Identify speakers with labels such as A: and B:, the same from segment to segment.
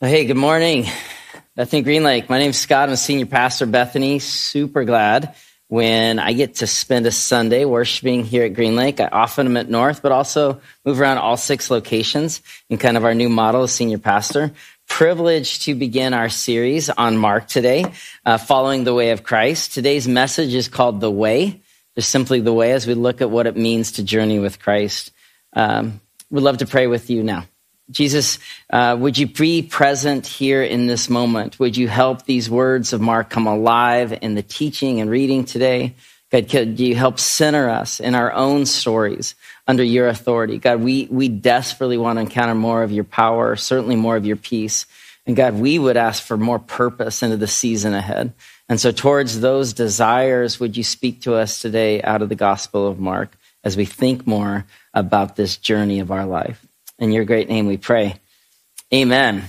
A: Hey, good morning, Bethany Green Lake. My name's Scott. I'm a senior pastor Bethany. Super glad when I get to spend a Sunday worshiping here at Green Lake. I often am at North, but also move around all six locations in kind of our new model as senior pastor. Privileged to begin our series on Mark today, uh, following the way of Christ. Today's message is called The Way, just simply the way as we look at what it means to journey with Christ. Um, we'd love to pray with you now. Jesus, uh, would you be present here in this moment? Would you help these words of Mark come alive in the teaching and reading today? God, could you help center us in our own stories under your authority? God, we, we desperately want to encounter more of your power, certainly more of your peace. And God, we would ask for more purpose into the season ahead. And so, towards those desires, would you speak to us today out of the Gospel of Mark as we think more about this journey of our life? In your great name we pray. Amen.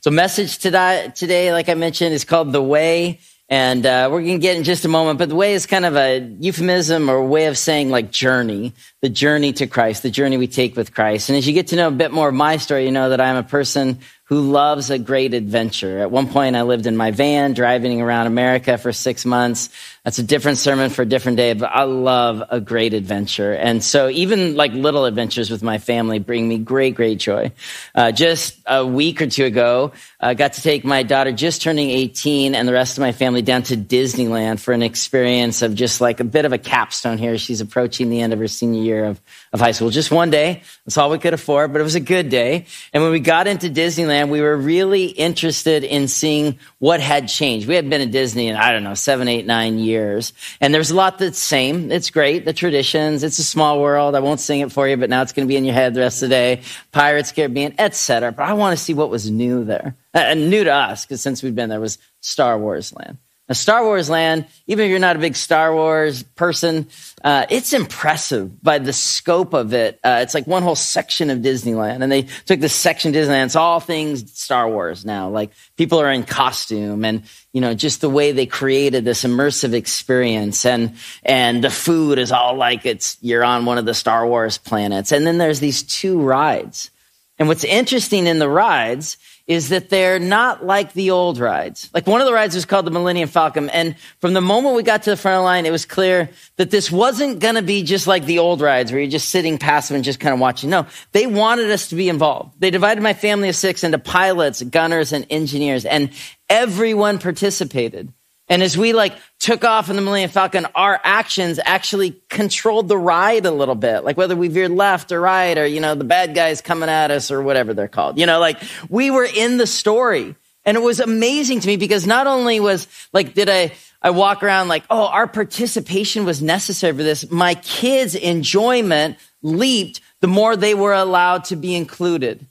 A: So, message today, today like I mentioned, is called The Way. And uh, we're going to get in just a moment, but the way is kind of a euphemism or way of saying like journey, the journey to Christ, the journey we take with Christ. And as you get to know a bit more of my story, you know that I'm a person who loves a great adventure. At one point, I lived in my van driving around America for six months. That's a different sermon for a different day, but I love a great adventure. And so even like little adventures with my family bring me great, great joy. Uh, just a week or two ago, I got to take my daughter just turning 18 and the rest of my family down to Disneyland for an experience of just like a bit of a capstone here. She's approaching the end of her senior year of, of high school. Just one day. That's all we could afford, but it was a good day. And when we got into Disneyland, we were really interested in seeing what had changed. We had been at Disney in, I don't know, seven, eight, nine years. And there's a lot that's same. It's great. The traditions. It's a small world. I won't sing it for you, but now it's going to be in your head the rest of the day. Pirates, Caribbean, etc. But I want to see what was new there. Uh, and new to us, because since we've been there was Star Wars land. A Star Wars land, even if you're not a big Star Wars person, uh, it's impressive by the scope of it. Uh, it's like one whole section of Disneyland, and they took this section Disneyland. It's all things Star Wars now. Like people are in costume, and you know, just the way they created this immersive experience, and and the food is all like it's you're on one of the Star Wars planets. And then there's these two rides, and what's interesting in the rides is that they're not like the old rides. Like one of the rides was called the Millennium Falcon. And from the moment we got to the front of the line, it was clear that this wasn't going to be just like the old rides where you're just sitting passive and just kind of watching. No, they wanted us to be involved. They divided my family of six into pilots, gunners, and engineers, and everyone participated. And as we like took off in the Millennium Falcon, our actions actually controlled the ride a little bit. Like whether we veered left or right or, you know, the bad guys coming at us or whatever they're called. You know, like we were in the story. And it was amazing to me because not only was like, did I, I walk around like, oh, our participation was necessary for this. My kids' enjoyment leaped the more they were allowed to be included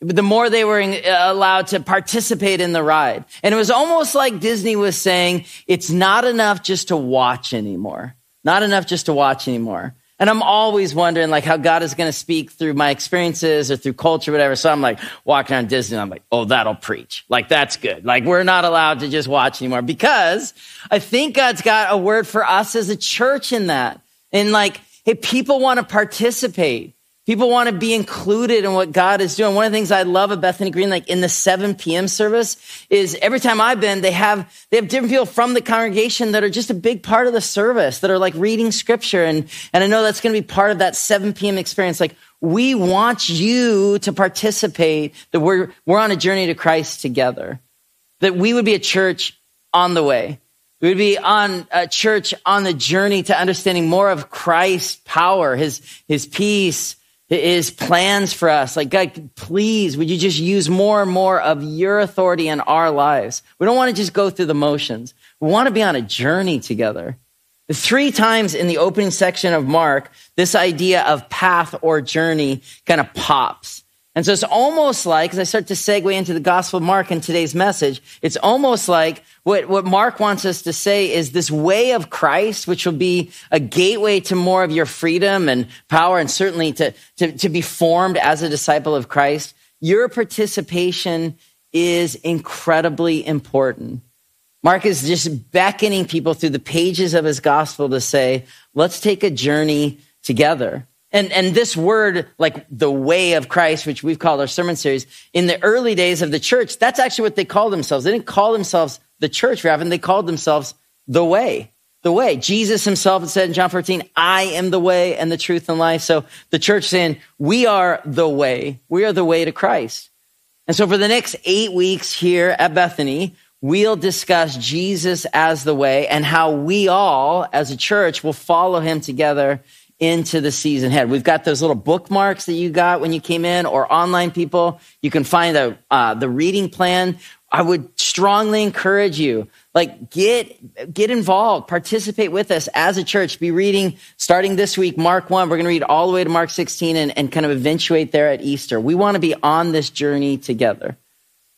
A: the more they were uh, allowed to participate in the ride. And it was almost like Disney was saying, it's not enough just to watch anymore. Not enough just to watch anymore. And I'm always wondering like how God is going to speak through my experiences or through culture, whatever. So I'm like walking around Disney. I'm like, oh, that'll preach. Like that's good. Like we're not allowed to just watch anymore because I think God's got a word for us as a church in that. And like, hey, people want to participate. People want to be included in what God is doing. One of the things I love at Bethany Green, like in the 7 p.m. service, is every time I've been, they have, they have different people from the congregation that are just a big part of the service, that are like reading scripture. And, and I know that's going to be part of that 7 p.m. experience. Like, we want you to participate, that we're, we're on a journey to Christ together, that we would be a church on the way. We would be on a church on the journey to understanding more of Christ's power, his, his peace, his plans for us. Like, God, please, would you just use more and more of your authority in our lives? We don't want to just go through the motions. We want to be on a journey together. Three times in the opening section of Mark, this idea of path or journey kind of pops. And so it's almost like, as I start to segue into the Gospel of Mark in today's message, it's almost like what, what Mark wants us to say is this way of Christ, which will be a gateway to more of your freedom and power and certainly to, to, to be formed as a disciple of Christ. Your participation is incredibly important. Mark is just beckoning people through the pages of his gospel to say, let's take a journey together. And, and this word, like the way of Christ, which we've called our sermon series, in the early days of the church, that's actually what they called themselves. They didn't call themselves the church, Raven. They called themselves the way. The way. Jesus himself said in John 14, I am the way and the truth and life. So the church saying, we are the way. We are the way to Christ. And so for the next eight weeks here at Bethany, we'll discuss Jesus as the way and how we all as a church will follow him together into the season ahead. We've got those little bookmarks that you got when you came in or online people. You can find the, uh, the reading plan. I would strongly encourage you, like get, get involved, participate with us as a church. Be reading starting this week, Mark 1. We're going to read all the way to Mark 16 and, and kind of eventuate there at Easter. We want to be on this journey together.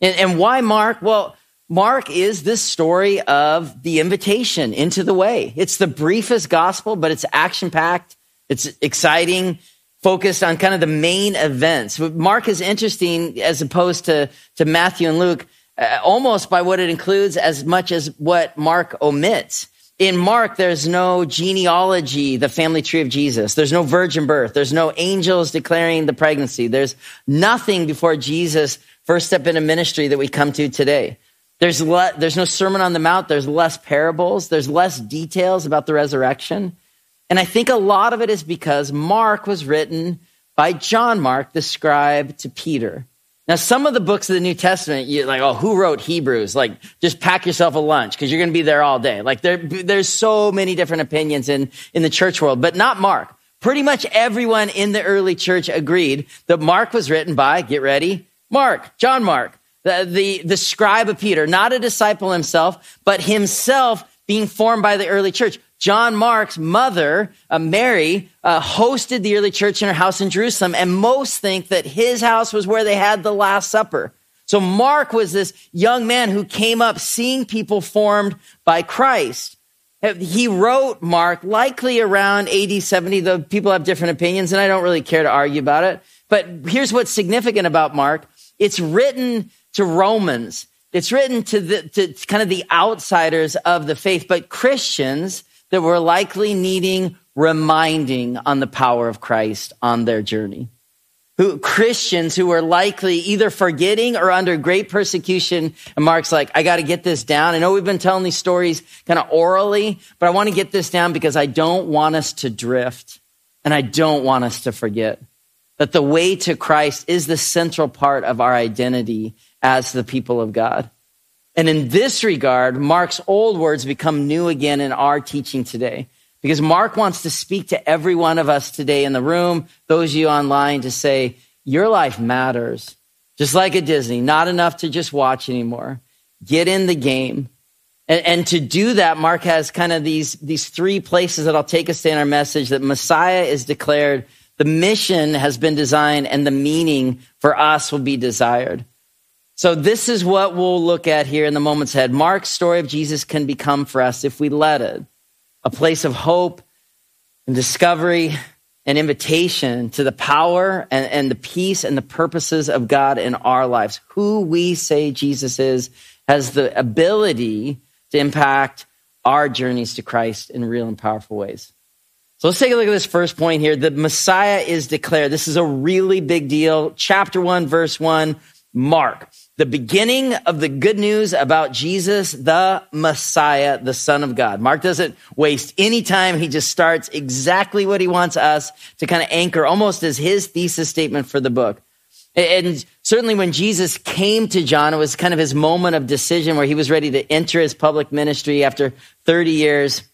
A: And, and why Mark? Well, Mark is this story of the invitation into the way. It's the briefest gospel, but it's action packed. It's exciting, focused on kind of the main events. Mark is interesting as opposed to, to Matthew and Luke, uh, almost by what it includes as much as what Mark omits. In Mark, there's no genealogy, the family tree of Jesus. There's no virgin birth. There's no angels declaring the pregnancy. There's nothing before Jesus' first step into ministry that we come to today. There's, le- there's no Sermon on the Mount. There's less parables. There's less details about the resurrection. And I think a lot of it is because Mark was written by John Mark, the scribe to Peter. Now, some of the books of the New Testament, you're like, oh, who wrote Hebrews? Like, just pack yourself a lunch because you're going to be there all day. Like, there, there's so many different opinions in, in the church world, but not Mark. Pretty much everyone in the early church agreed that Mark was written by, get ready, Mark, John Mark the, the, the scribe of Peter, not a disciple himself, but himself being formed by the early church. John Mark's mother, uh, Mary, uh, hosted the early church in her house in Jerusalem, and most think that his house was where they had the Last Supper. So Mark was this young man who came up seeing people formed by Christ. He wrote Mark likely around AD 70, though people have different opinions, and I don't really care to argue about it. But here's what's significant about Mark. It's written to Romans. It's written to the, to kind of the outsiders of the faith, but Christians that were likely needing reminding on the power of Christ on their journey. Who, Christians who were likely either forgetting or under great persecution. And Mark's like, I got to get this down. I know we've been telling these stories kind of orally, but I want to get this down because I don't want us to drift and I don't want us to forget that the way to Christ is the central part of our identity as the people of God. And in this regard, Mark's old words become new again in our teaching today. Because Mark wants to speak to every one of us today in the room, those of you online, to say, your life matters. Just like at Disney, not enough to just watch anymore. Get in the game. And, and to do that, Mark has kind of these, these three places that I'll take us to in our message that Messiah is declared, the mission has been designed, and the meaning for us will be desired. So this is what we'll look at here in the moments ahead. Mark's story of Jesus can become for us, if we let it, a place of hope and discovery and invitation to the power and, and the peace and the purposes of God in our lives. Who we say Jesus is has the ability to impact our journeys to Christ in real and powerful ways. So let's take a look at this first point here. The Messiah is declared. This is a really big deal. Chapter 1, verse 1, Mark the beginning of the good news about Jesus, the Messiah, the Son of God. Mark doesn't waste any time. He just starts exactly what he wants us to kind of anchor almost as his thesis statement for the book. And certainly when Jesus came to John, it was kind of his moment of decision where he was ready to enter his public ministry after 30 years.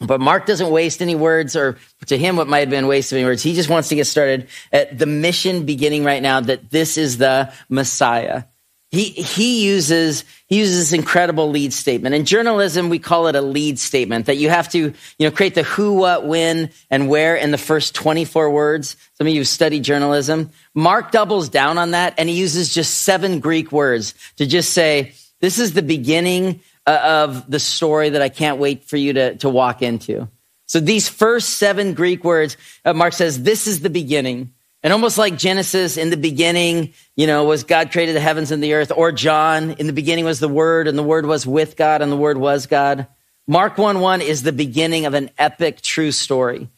A: But Mark doesn't waste any words, or to him, what might have been waste of any words. He just wants to get started at the mission beginning right now that this is the Messiah. He, he uses, he uses this incredible lead statement. In journalism, we call it a lead statement that you have to, you know, create the who, what, when, and where in the first 24 words. Some of you study journalism. Mark doubles down on that and he uses just seven Greek words to just say, this is the beginning Uh, of the story that I can't wait for you to, to walk into. So these first seven Greek words, uh, Mark says, this is the beginning. And almost like Genesis in the beginning, you know, was God created the heavens and the earth, or John, in the beginning was the Word, and the Word was with God, and the Word was God. Mark 1 1 is the beginning of an epic true story.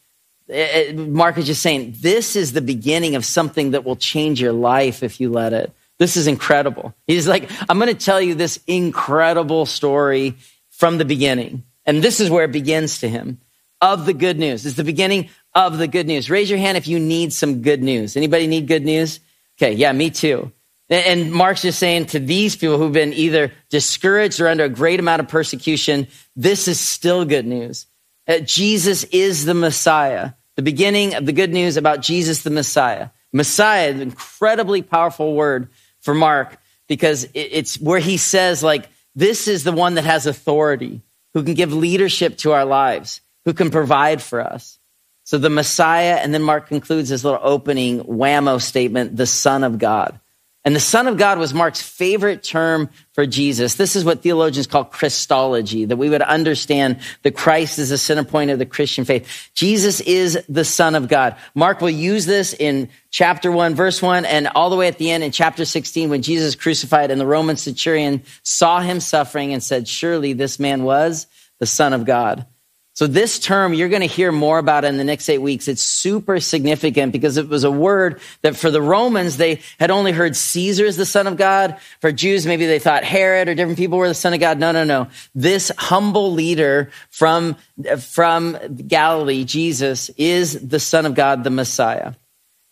A: it, Mark is just saying, this is the beginning of something that will change your life if you let it. This is incredible. He's like, I'm going to tell you this incredible story from the beginning. And this is where it begins to him of the good news. It's the beginning of the good news. Raise your hand if you need some good news. Anybody need good news? Okay. Yeah, me too. And Mark's just saying to these people who've been either discouraged or under a great amount of persecution, this is still good news. Uh, Jesus is the Messiah. The beginning of the good news about Jesus the Messiah. Messiah, is an incredibly powerful word for Mark because it's where he says, like, this is the one that has authority, who can give leadership to our lives, who can provide for us. So the Messiah, and then Mark concludes his little opening whammo statement, the Son of God. And the Son of God was Mark's favorite term for Jesus. This is what theologians call Christology, that we would understand that Christ is the center point of the Christian faith. Jesus is the Son of God. Mark will use this in chapter 1, verse 1, and all the way at the end in chapter 16 when Jesus crucified and the Roman centurion saw him suffering and said, Surely this man was the Son of God. So this term you're going to hear more about in the next eight weeks. It's super significant because it was a word that for the Romans, they had only heard Caesar as the son of God. For Jews, maybe they thought Herod or different people were the son of God. No, no, no. This humble leader from, from Galilee, Jesus, is the son of God, the Messiah.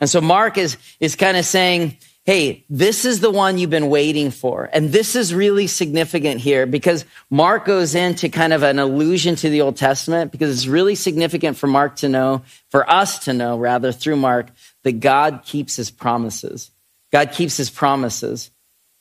A: And so Mark is, is kind of saying, hey, this is the one you've been waiting for. And this is really significant here because Mark goes into kind of an allusion to the Old Testament because it's really significant for Mark to know, for us to know rather through Mark, that God keeps his promises. God keeps his promises.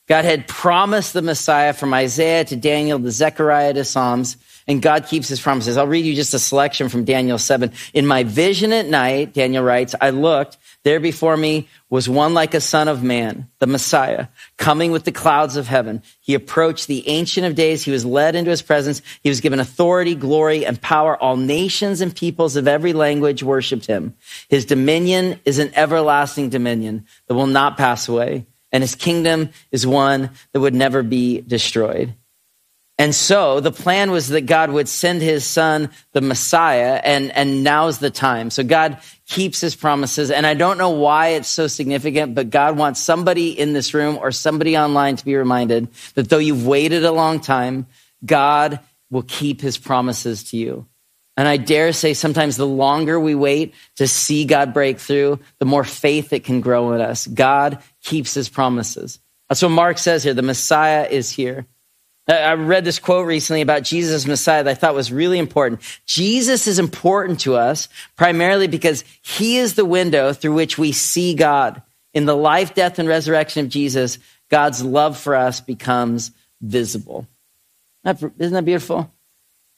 A: God had promised the Messiah from Isaiah to Daniel to Zechariah to Psalms, and God keeps his promises. I'll read you just a selection from Daniel 7. In my vision at night, Daniel writes, I looked, there before me was one like a son of man, the Messiah, coming with the clouds of heaven. He approached the ancient of days. He was led into his presence. He was given authority, glory, and power. All nations and peoples of every language worshiped him. His dominion is an everlasting dominion that will not pass away. And his kingdom is one that would never be destroyed. And so the plan was that God would send his son, the Messiah, and, and now's the time. So God keeps his promises. And I don't know why it's so significant, but God wants somebody in this room or somebody online to be reminded that though you've waited a long time, God will keep his promises to you. And I dare say sometimes the longer we wait to see God break through, the more faith it can grow in us. God keeps his promises. That's what Mark says here. The Messiah is here. I read this quote recently about Jesus Messiah that I thought was really important. Jesus is important to us primarily because he is the window through which we see God. In the life, death, and resurrection of Jesus, God's love for us becomes visible. Isn't that beautiful?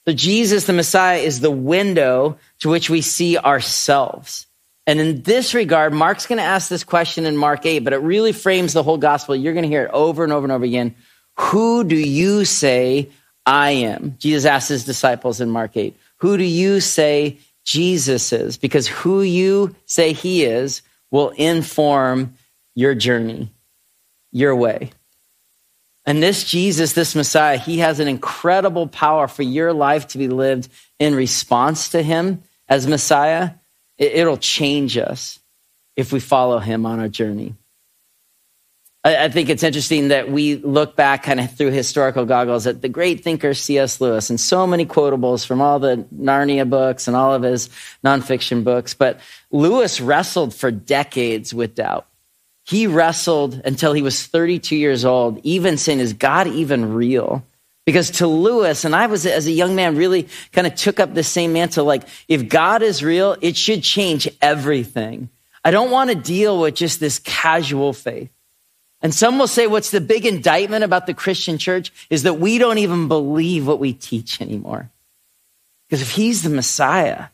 A: So Jesus, the Messiah, is the window to which we see ourselves. And in this regard, Mark's going to ask this question in Mark 8, but it really frames the whole gospel. You're going to hear it over and over and over again. Who do you say I am? Jesus asked his disciples in Mark 8, Who do you say Jesus is? Because who you say he is will inform your journey, your way. And this Jesus, this Messiah, he has an incredible power for your life to be lived in response to him as Messiah. It'll change us if we follow him on our journey. I, think it's interesting that we look back kind of through historical goggles at the great thinker C.S. Lewis and so many quotables from all the Narnia books and all of his nonfiction books. But Lewis wrestled for decades with doubt. He wrestled until he was 32 years old, even saying, Is God even real? Because to Lewis, and I was as a young man really kind of took up the same mantle like, if God is real, it should change everything. I don't want to deal with just this casual faith. And some will say what's the big indictment about the Christian church is that we don't even believe what we teach anymore. Because if he's the Messiah,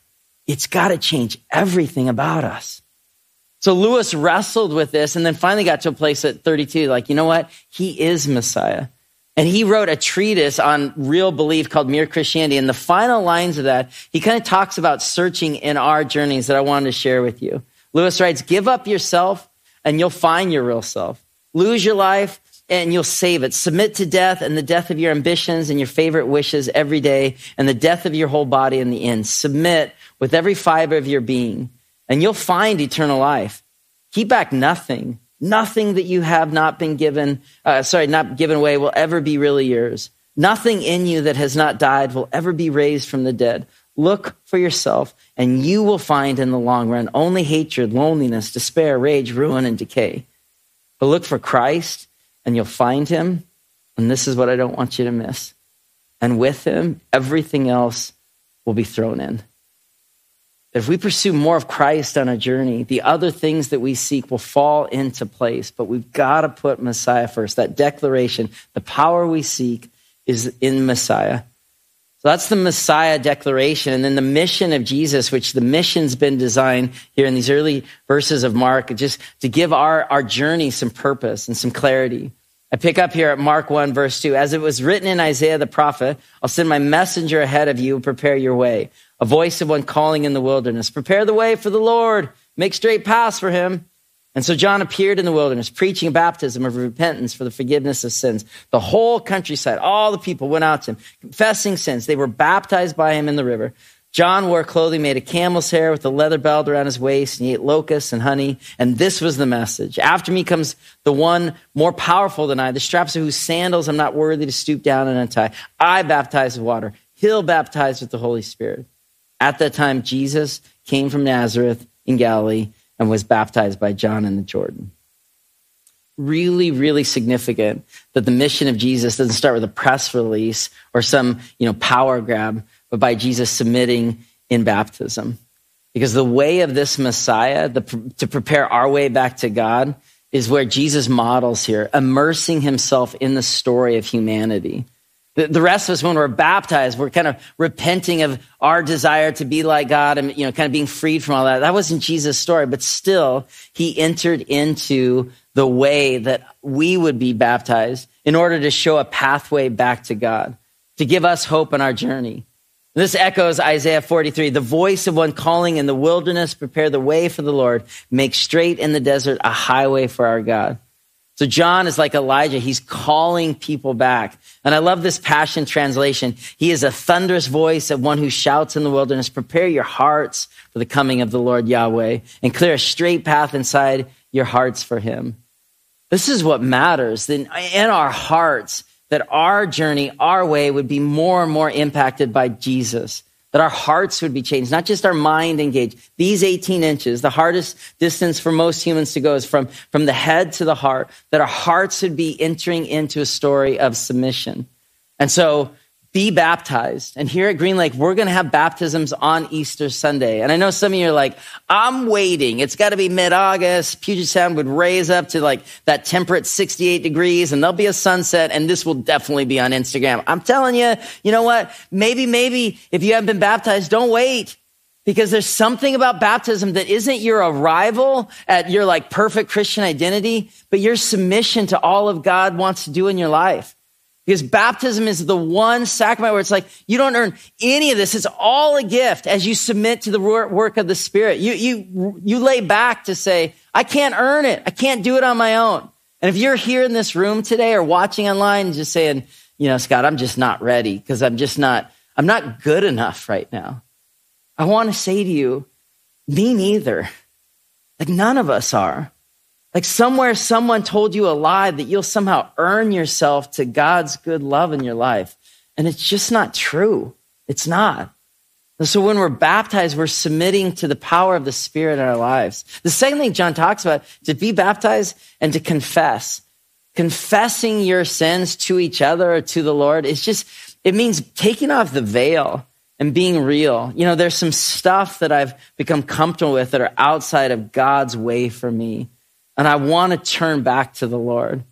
A: it's got to change everything about us. So Lewis wrestled with this and then finally got to a place at 32, like, you know what? He is Messiah. And he wrote a treatise on real belief called Mere Christianity. And the final lines of that, he kind of talks about searching in our journeys that I wanted to share with you. Lewis writes, give up yourself and you'll find your real self. Lose your life and you'll save it. Submit to death and the death of your ambitions and your favorite wishes every day and the death of your whole body in the end. Submit with every fiber of your being, and you'll find eternal life. Keep back nothing. Nothing that you have not been given, uh, sorry, not given away will ever be really yours. Nothing in you that has not died will ever be raised from the dead. Look for yourself, and you will find in the long run only hatred, loneliness, despair, rage, ruin, and decay. But look for Christ, and you'll find him. And this is what I don't want you to miss. And with him, everything else will be thrown in. If we pursue more of Christ on a journey, the other things that we seek will fall into place. But we've got to put Messiah first. That declaration, the power we seek is in Messiah. So that's the Messiah declaration. And then the mission of Jesus, which the mission's been designed here in these early verses of Mark, just to give our, our journey some purpose and some clarity. I pick up here at Mark 1, verse 2. As it was written in Isaiah the prophet, I'll send my messenger ahead of you, prepare your way. A voice of one calling in the wilderness, prepare the way for the Lord, make straight paths for him. And so John appeared in the wilderness, preaching baptism of repentance for the forgiveness of sins. The whole countryside, all the people went out to him, confessing sins. They were baptized by him in the river. John wore clothing made of camel's hair with a leather belt around his waist, and he ate locusts and honey. And this was the message. After me comes the one more powerful than I, the straps of whose sandals I'm not worthy to stoop down and untie. I baptize with water. He'll baptize with the Holy Spirit. At that time, Jesus came from Nazareth in Galilee and was baptized by John in the Jordan. Really, really significant that the mission of Jesus doesn't start with a press release or some, you know, power grab, but by Jesus submitting in baptism. Because the way of this Messiah, the, to prepare our way back to God, is where Jesus models here, immersing himself in the story of humanity. The, rest of us, when we're baptized, we're kind of repenting of our desire to be like God and, you know, kind of being freed from all that. That wasn't Jesus' story, but still, he entered into the way that we would be baptized in order to show a pathway back to God, to give us hope in our journey. This echoes Isaiah 43. The voice of one calling in the wilderness, prepare the way for the Lord, make straight in the desert a highway for our God. So John is like Elijah. He's calling people back. And I love this passion translation. He is a thunderous voice of one who shouts in the wilderness, prepare your hearts for the coming of the Lord Yahweh and clear a straight path inside your hearts for him. This is what matters in, in our hearts that our journey, our way would be more and more impacted by Jesus that our hearts would be changed, not just our mind engaged. These 18 inches, the hardest distance for most humans to go is from, from the head to the heart, that our hearts would be entering into a story of submission. And so be baptized. And here at Green Lake, we're going to have baptisms on Easter Sunday. And I know some of you are like, I'm waiting. It's got to be mid-August. Puget Sound would raise up to like that temperate 68 degrees and there'll be a sunset and this will definitely be on Instagram. I'm telling you, you know what? Maybe, maybe if you haven't been baptized, don't wait. Because there's something about baptism that isn't your arrival at your like perfect Christian identity, but your submission to all of God wants to do in your life. Because baptism is the one sacrament where it's like, you don't earn any of this. It's all a gift as you submit to the work of the Spirit. You, you, you lay back to say, I can't earn it. I can't do it on my own. And if you're here in this room today or watching online just saying, you know, Scott, I'm just not ready because I'm just not, I'm not good enough right now. I want to say to you, me neither. Like none of us are. Like somewhere someone told you a lie that you'll somehow earn yourself to God's good love in your life. And it's just not true. It's not. And so when we're baptized, we're submitting to the power of the Spirit in our lives. The second thing John talks about, to be baptized and to confess. Confessing your sins to each other or to the Lord is just, it means taking off the veil and being real. You know, there's some stuff that I've become comfortable with that are outside of God's way for me and I want to turn back to the Lord.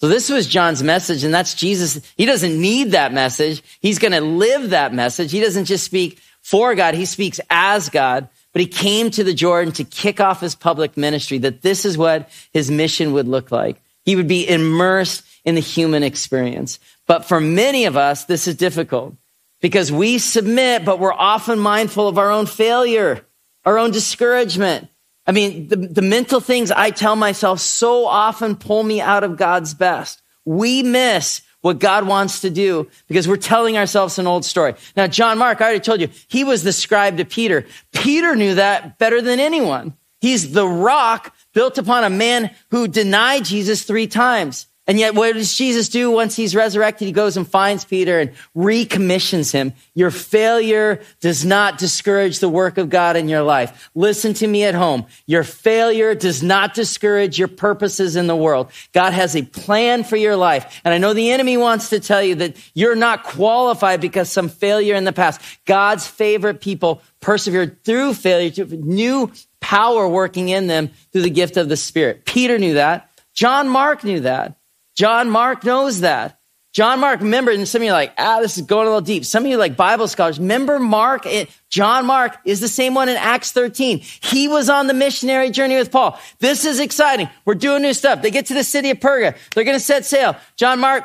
A: So this was John's message, and that's Jesus. He doesn't need that message. He's going to live that message. He doesn't just speak for God, he speaks as God. But he came to the Jordan to kick off his public ministry, that this is what his mission would look like. He would be immersed in the human experience. But for many of us, this is difficult because we submit, but we're often mindful of our own failure, our own discouragement. I mean, the, the mental things I tell myself so often pull me out of God's best. We miss what God wants to do because we're telling ourselves an old story. Now, John Mark, I already told you, he was the scribe to Peter. Peter knew that better than anyone. He's the rock built upon a man who denied Jesus three times. And yet, what does Jesus do once he's resurrected? He goes and finds Peter and recommissions him. Your failure does not discourage the work of God in your life. Listen to me at home. Your failure does not discourage your purposes in the world. God has a plan for your life. And I know the enemy wants to tell you that you're not qualified because some failure in the past. God's favorite people persevered through failure to new power working in them through the gift of the Spirit. Peter knew that. John Mark knew that. John Mark knows that. John Mark, remember, and some of you are like, ah, this is going a little deep. Some of you like Bible scholars, remember Mark, John Mark is the same one in Acts 13. He was on the missionary journey with Paul. This is exciting. We're doing new stuff. They get to the city of Perga. They're going to set sail. John Mark,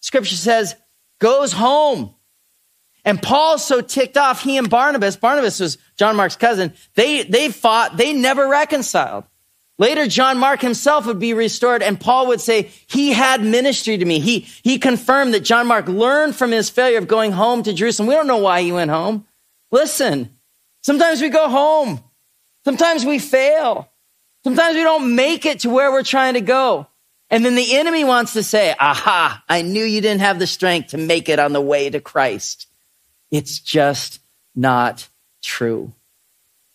A: scripture says, goes home. And Paul's so ticked off, he and Barnabas, Barnabas was John Mark's cousin, they, they fought, they never reconciled. Later, John Mark himself would be restored and Paul would say, he had ministry to me. He, he confirmed that John Mark learned from his failure of going home to Jerusalem. We don't know why he went home. Listen, sometimes we go home. Sometimes we fail. Sometimes we don't make it to where we're trying to go. And then the enemy wants to say, aha, I knew you didn't have the strength to make it on the way to Christ. It's just not true.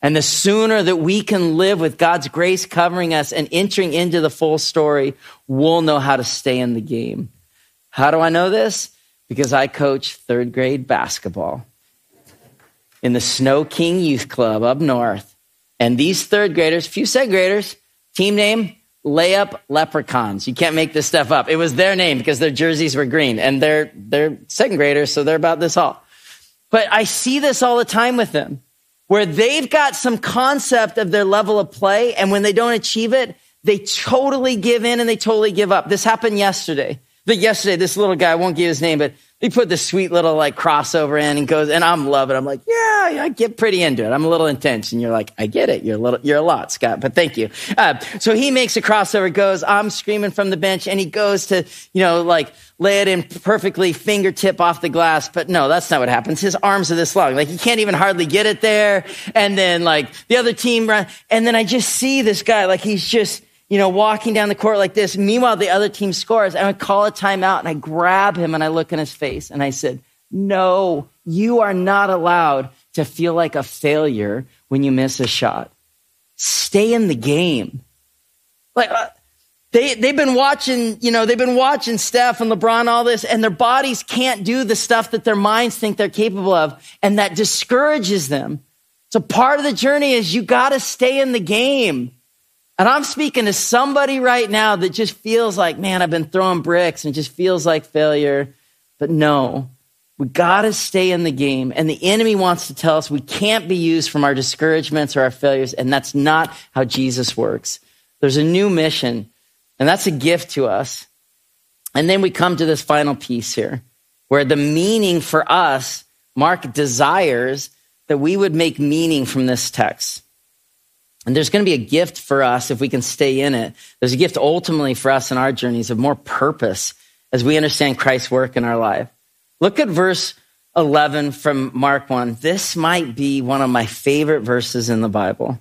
A: And the sooner that we can live with God's grace covering us and entering into the full story, we'll know how to stay in the game. How do I know this? Because I coach third grade basketball in the Sno-King Youth Club up north. And these third graders, few second graders, team name, Layup Leprechauns. You can't make this stuff up. It was their name because their jerseys were green and they're, they're second graders, so they're about this all. But I see this all the time with them where they've got some concept of their level of play. And when they don't achieve it, they totally give in and they totally give up. This happened yesterday. But yesterday, this little guy, I won't give his name, but he put this sweet little like crossover in and goes, and I'm loving. I'm like, yeah, I get pretty into it. I'm a little intense, and you're like, I get it. You're a little, you're a lot, Scott, but thank you. Uh, so he makes a crossover, goes, I'm screaming from the bench, and he goes to, you know, like lay it in perfectly fingertip off the glass. But no, that's not what happens. His arms are this long, like he can't even hardly get it there. And then like the other team run, and then I just see this guy, like he's just you know, walking down the court like this. Meanwhile, the other team scores. I call a timeout and I grab him and I look in his face and I said, no, you are not allowed to feel like a failure when you miss a shot. Stay in the game. Like, uh, they, they've been watching, you know, they've been watching Steph and LeBron, all this, and their bodies can't do the stuff that their minds think they're capable of. And that discourages them. So part of the journey is you got to stay in the game. And I'm speaking to somebody right now that just feels like, man, I've been throwing bricks and just feels like failure. But no, we got to stay in the game. And the enemy wants to tell us we can't be used from our discouragements or our failures. And that's not how Jesus works. There's a new mission, and that's a gift to us. And then we come to this final piece here where the meaning for us, Mark desires that we would make meaning from this text. And there's going to be a gift for us if we can stay in it. There's a gift ultimately for us in our journeys of more purpose as we understand Christ's work in our life. Look at verse 11 from Mark 1. This might be one of my favorite verses in the Bible.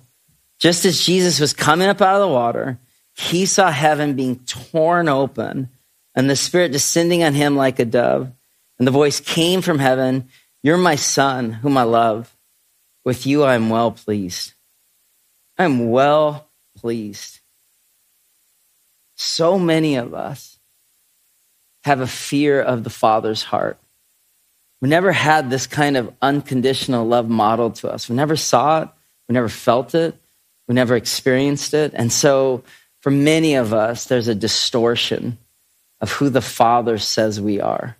A: Just as Jesus was coming up out of the water, he saw heaven being torn open and the Spirit descending on him like a dove. And the voice came from heaven You're my Son, whom I love. With you I am well pleased. I'm well pleased. So many of us have a fear of the Father's heart. We never had this kind of unconditional love modeled to us. We never saw it. We never felt it. We never experienced it. And so, for many of us, there's a distortion of who the Father says we are.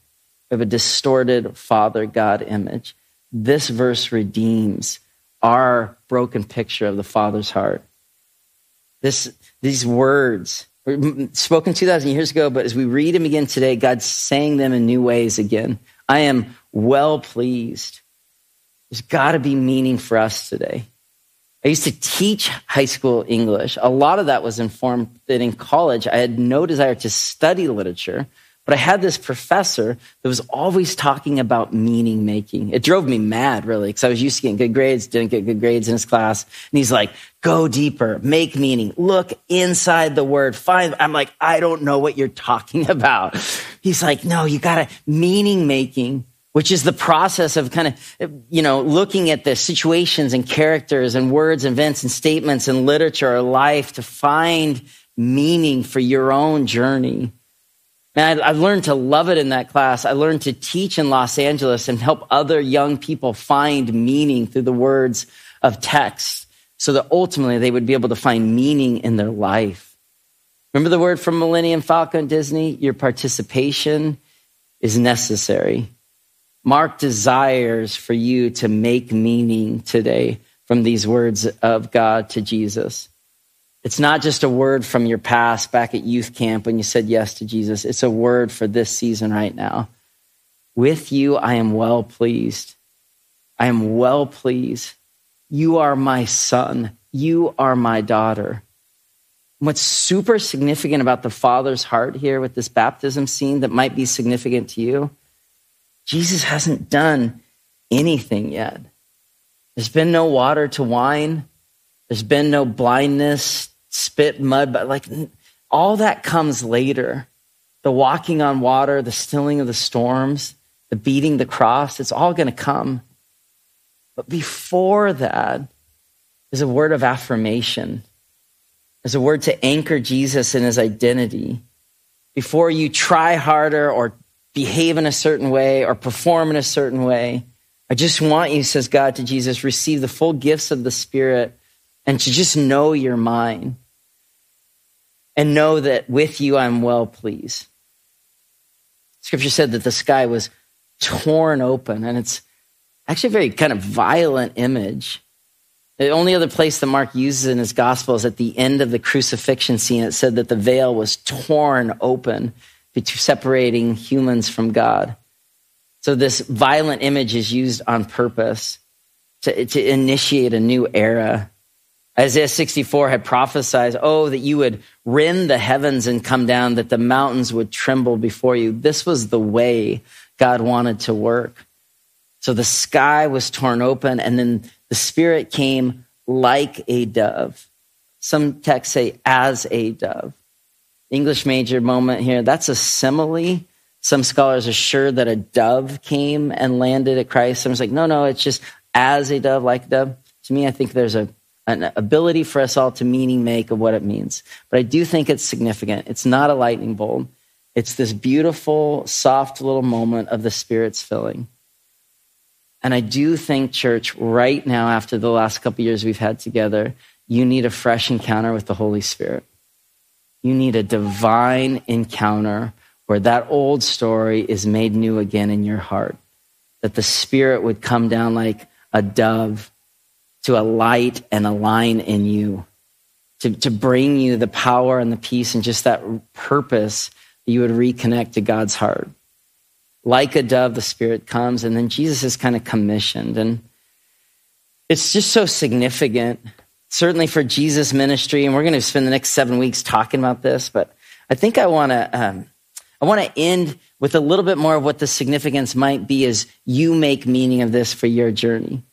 A: We have a distorted Father God image. This verse redeems our broken picture of the Father's heart. This, these words, spoken 2,000 years ago, but as we read them again today, God's saying them in new ways again. I am well pleased. There's got to be meaning for us today. I used to teach high school English. A lot of that was informed that in college I had no desire to study literature, But I had this professor that was always talking about meaning making. It drove me mad, really, because I was used to getting good grades, didn't get good grades in his class. And he's like, go deeper, make meaning, look inside the word, find. I'm like, I don't know what you're talking about. He's like, no, you gotta, meaning making which is the process of kind of, you know, looking at the situations and characters and words, events and statements and literature or life to find meaning for your own journey. And I, I learned to love it in that class. I learned to teach in Los Angeles and help other young people find meaning through the words of text so that ultimately they would be able to find meaning in their life. Remember the word from Millennium Falcon Disney? Your participation is necessary. Mark desires for you to make meaning today from these words of God to Jesus. It's not just a word from your past back at youth camp when you said yes to Jesus. It's a word for this season right now. With you, I am well pleased. I am well pleased. You are my son. You are my daughter. What's super significant about the Father's heart here with this baptism scene that might be significant to you Jesus hasn't done anything yet. There's been no water to wine. There's been no blindness, spit, mud, but like all that comes later. The walking on water, the stilling of the storms, the beating the cross, it's all going to come. But before that is a word of affirmation. is a word to anchor Jesus in his identity. Before you try harder or behave in a certain way or perform in a certain way. I just want you, says God to Jesus, receive the full gifts of the Spirit and to just know you're mine and know that with you I'm well pleased. Scripture said that the sky was torn open, and it's actually a very kind of violent image. The only other place that Mark uses in his gospel is at the end of the crucifixion scene. It said that the veil was torn open separating humans from God. So this violent image is used on purpose to, to initiate a new era. Isaiah 64 had prophesied, oh, that you would rend the heavens and come down, that the mountains would tremble before you. This was the way God wanted to work. So the sky was torn open, and then the Spirit came like a dove. Some texts say, as a dove. English major moment here. That's a simile. Some scholars are sure that a dove came and landed at Christ. Someone's like, no, no, it's just as a dove, like a dove. To me, I think there's a, an ability for us all to meaning make of what it means. But I do think it's significant. It's not a lightning bolt. It's this beautiful, soft little moment of the Spirit's filling. And I do think, church, right now, after the last couple years we've had together, you need a fresh encounter with the Holy Spirit. You need a divine encounter where that old story is made new again in your heart. That the Spirit would come down like a dove to alight and align in you, to, to bring you the power and the peace and just that purpose that you would reconnect to God's heart. Like a dove, the Spirit comes, and then Jesus is kind of commissioned. And it's just so significant certainly for Jesus' ministry, and we're going to spend the next seven weeks talking about this, but I think I want to. Um, I want to end with a little bit more of what the significance might be as you make meaning of this for your journey.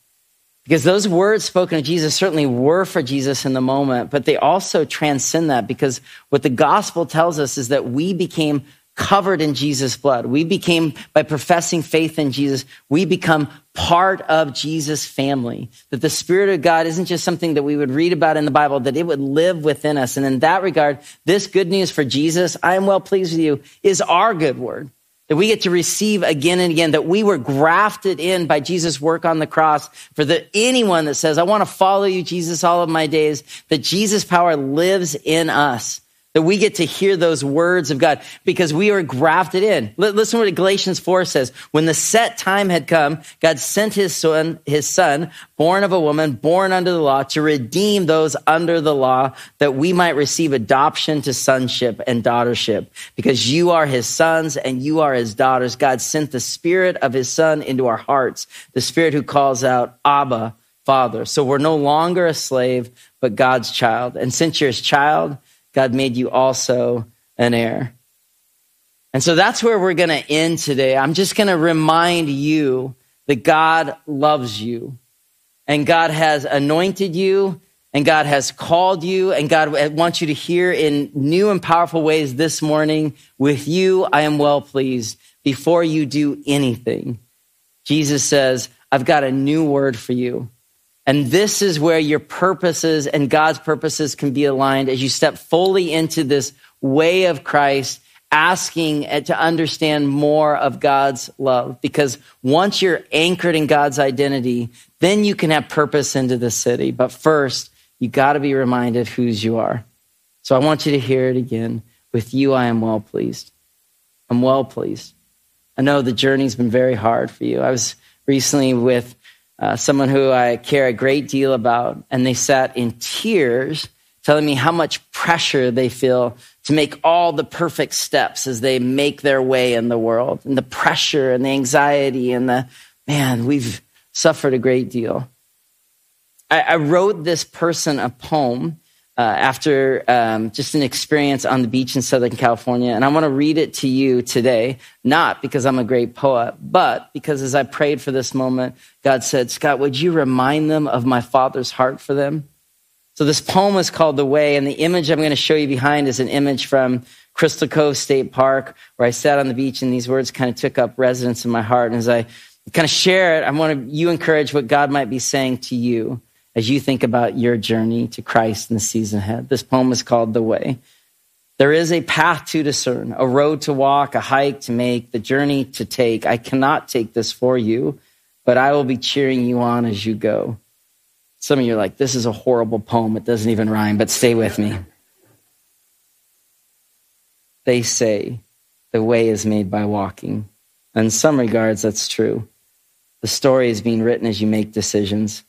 A: Because those words spoken of Jesus certainly were for Jesus in the moment, but they also transcend that because what the gospel tells us is that we became covered in Jesus' blood. We became, by professing faith in Jesus, we become part of Jesus' family. That the Spirit of God isn't just something that we would read about in the Bible, that it would live within us. And in that regard, this good news for Jesus, I am well pleased with you, is our good word. That we get to receive again and again, that we were grafted in by Jesus' work on the cross. For the, anyone that says, I want to follow you, Jesus, all of my days, that Jesus' power lives in us that we get to hear those words of God because we are grafted in. Listen what Galatians 4 says. When the set time had come, God sent his son, his son, born of a woman, born under the law, to redeem those under the law that we might receive adoption to sonship and daughtership. Because you are his sons and you are his daughters. God sent the spirit of his son into our hearts, the spirit who calls out, Abba, Father. So we're no longer a slave, but God's child. And since you're his child, God made you also an heir. And so that's where we're going to end today. I'm just going to remind you that God loves you and God has anointed you and God has called you and God wants you to hear in new and powerful ways this morning with you, I am well pleased before you do anything. Jesus says, I've got a new word for you. And this is where your purposes and God's purposes can be aligned as you step fully into this way of Christ, asking to understand more of God's love. Because once you're anchored in God's identity, then you can have purpose into the city. But first, you got to be reminded whose you are. So I want you to hear it again. With you, I am well pleased. I'm well pleased. I know the journey's been very hard for you. I was recently with uh, someone who I care a great deal about, and they sat in tears telling me how much pressure they feel to make all the perfect steps as they make their way in the world, and the pressure and the anxiety and the man, we've suffered a great deal. I, I wrote this person a poem uh, after um, just an experience on the beach in Southern California. And I want to read it to you today, not because I'm a great poet, but because as I prayed for this moment, God said, Scott, would you remind them of my Father's heart for them? So this poem is called The Way, and the image I'm going to show you behind is an image from Crystal Cove State Park, where I sat on the beach and these words kind of took up residence in my heart. And as I kind of share it, I want to you encourage what God might be saying to you as you think about your journey to Christ in the season ahead. This poem is called The Way. There is a path to discern, a road to walk, a hike to make, the journey to take. I cannot take this for you, but I will be cheering you on as you go. Some of you are like, this is a horrible poem. It doesn't even rhyme, but stay with me. They say the way is made by walking. In some regards, that's true. The story is being written as you make decisions.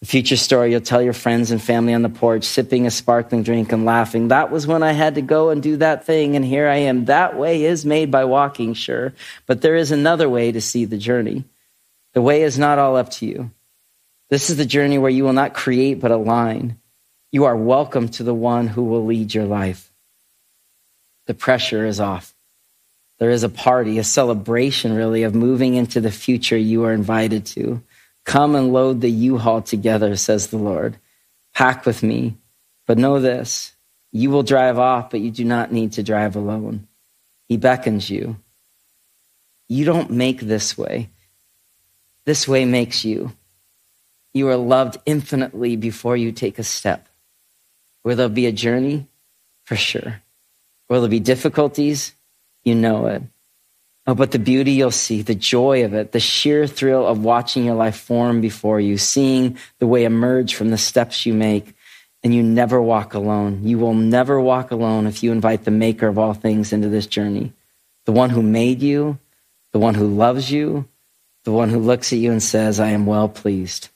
A: The future story you'll tell your friends and family on the porch, sipping a sparkling drink and laughing. That was when I had to go and do that thing, and here I am. That way is made by walking, sure, but there is another way to see the journey. The way is not all up to you. This is the journey where you will not create but align. You are welcome to the one who will lead your life. The pressure is off. There is a party, a celebration, really, of moving into the future you are invited to. Come and load the U Haul together, says the Lord. Pack with me. But know this you will drive off, but you do not need to drive alone. He beckons you. You don't make this way, this way makes you. You are loved infinitely before you take a step. Will there be a journey? For sure. Will there be difficulties? You know it. Oh, but the beauty you'll see, the joy of it, the sheer thrill of watching your life form before you, seeing the way emerge from the steps you make. And you never walk alone. You will never walk alone if you invite the maker of all things into this journey. The one who made you, the one who loves you, the one who looks at you and says, I am well pleased.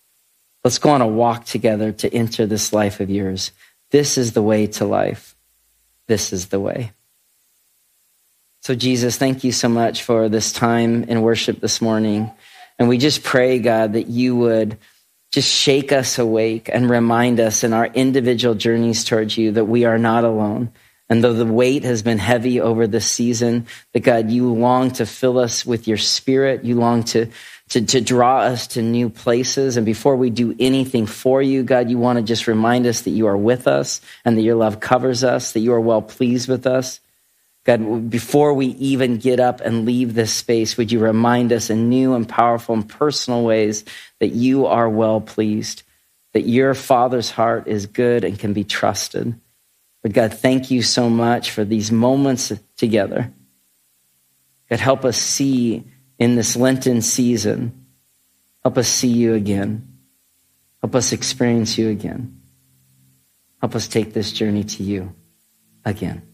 A: Let's go on a walk together to enter this life of yours. This is the way to life. This is the way. So, Jesus, thank you so much for this time in worship this morning. And we just pray, God, that you would just shake us awake and remind us in our individual journeys towards you that we are not alone. And though the weight has been heavy over this season, that God, you long to fill us with your spirit. You long to, to, to draw us to new places. And before we do anything for you, God, you want to just remind us that you are with us and that your love covers us, that you are well pleased with us. God, before we even get up and leave this space, would you remind us in new and powerful and personal ways that you are well pleased, that your Father's heart is good and can be trusted. But God, thank you so much for these moments together. God, help us see in this Lenten season, help us see you again. Help us experience you again. Help us take this journey to you again.